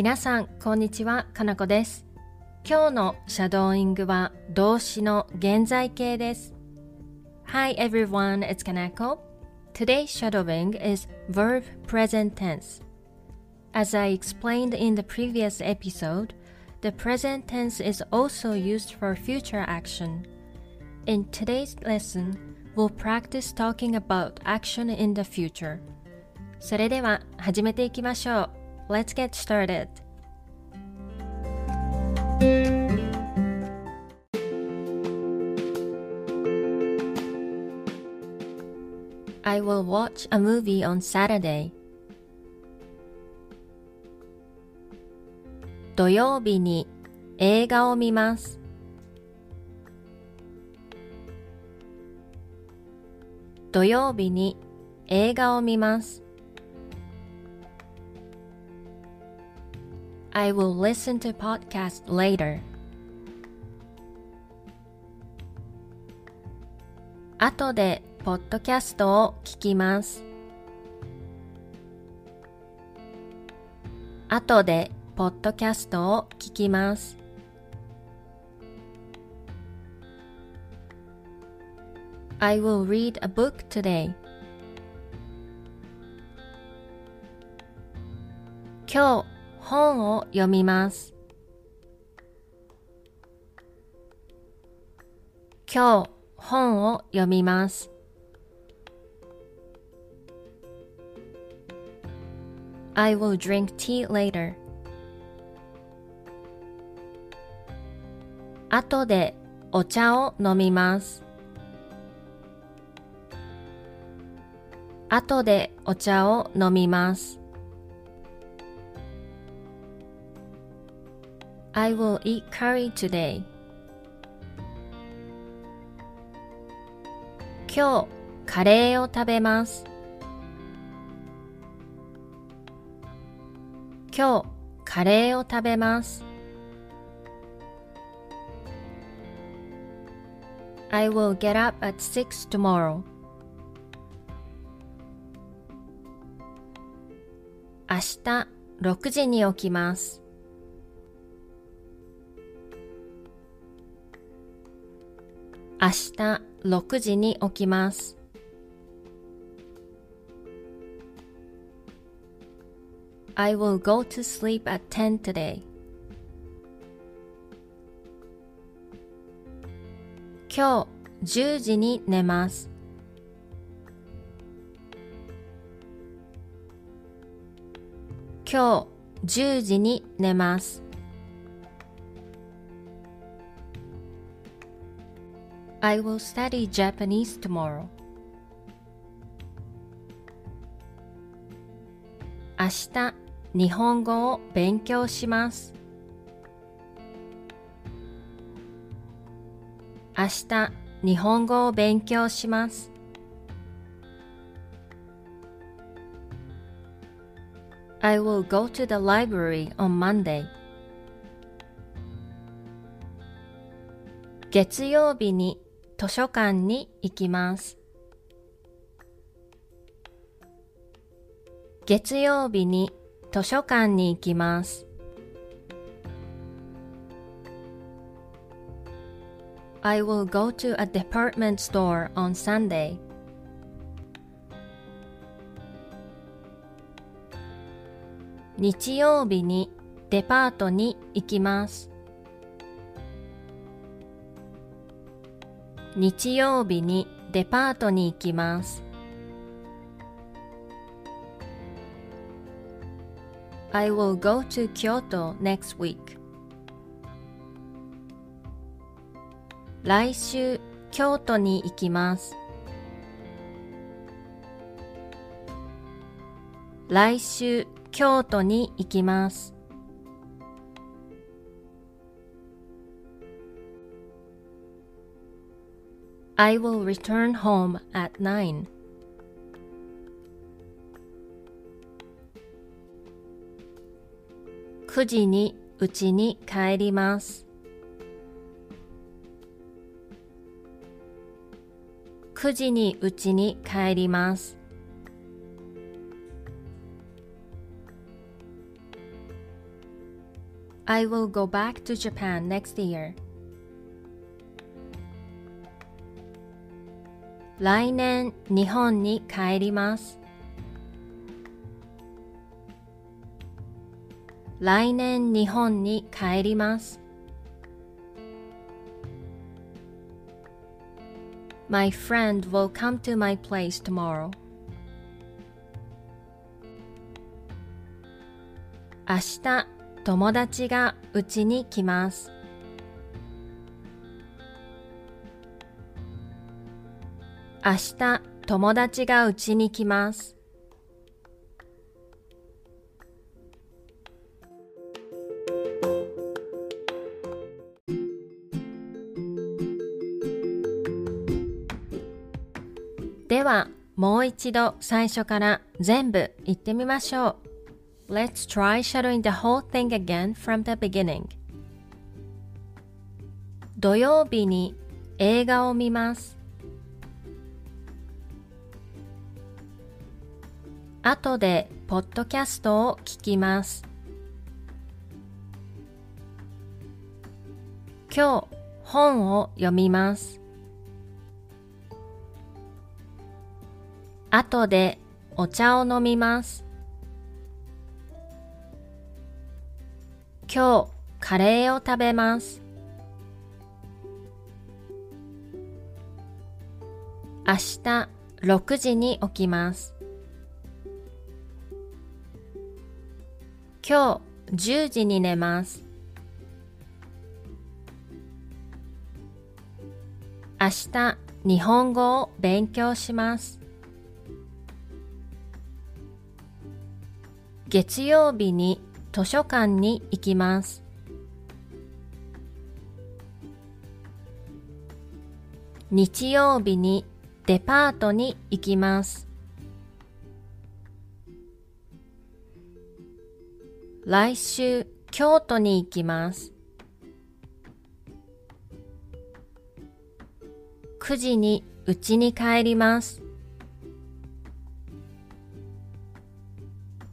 皆さん、こんにちは。かなこです。今日のシャドーイングは動詞の現在形です。Hi everyone, it's Kanako. Today's shadowing is verb present tense. As I explained in the previous episode, the present tense is also used for future action. In today's lesson, we'll practice talking about action in the future. それでは始めていきましょう。Let's get started. I will watch a movie on Saturday. 土曜日に映画を見ます。土曜日に映画を見ます。I will listen to podcast later. 後でポッドキャストを聞きます。後でポッドキャストを聞きます。I will read a book today. 今日 本を読みます。今日本を読みます。I will drink tea later. 後でお茶を飲みます。後でお茶を飲みます。I will eat curry today. 今日カレーを食べます。今日カレーを食べます。I will get up at 6 tomorrow. 明日6時に起きます。明日6時に起きます。I will go to sleep at 10 today. 今日10時に寝ます。今日10時に寝ます。I will study Japanese tomorrow. 明日、日本語を勉強します。明日、日本語を勉強します。I will go to the library on Monday. 月曜日に図書館に行きます。月曜日に図書館に行きます。I will go to a department store on Sunday. 日曜日にデパートに行きます。日曜日にデパートに行きます。I will go to Kyoto next week. 来週、京都に行きます。来週、京都に行きます。I will return home at 9. 9時にうちに帰ります。9時にうちに帰ります。 I will go back to Japan next year. 来年日本に帰ります。来年日本に帰ります。My friend will come to my place tomorrow. 明日友達がうちに来ます。明日友達がうちに来ます。ではもう一度最初から全部言ってみましょう。Let's try shadowing the whole thing again from the beginning. 土曜日に映画を見ます。後でポッドキャストを聞きます。今日本を読みます。後でお茶を飲みます。今日カレーを食べます。明日6時に起きます。今日10時に寝ます。明日日本語を勉強します。月曜日に図書館に行きます。日曜日にデパートに行きます。来週京都に行きます。9時に家に帰ります。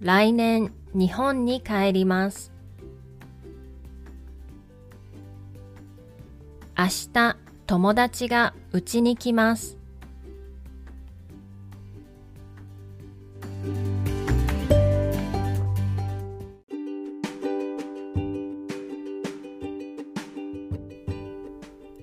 来年日本に帰ります。明日友達がうちに来ます。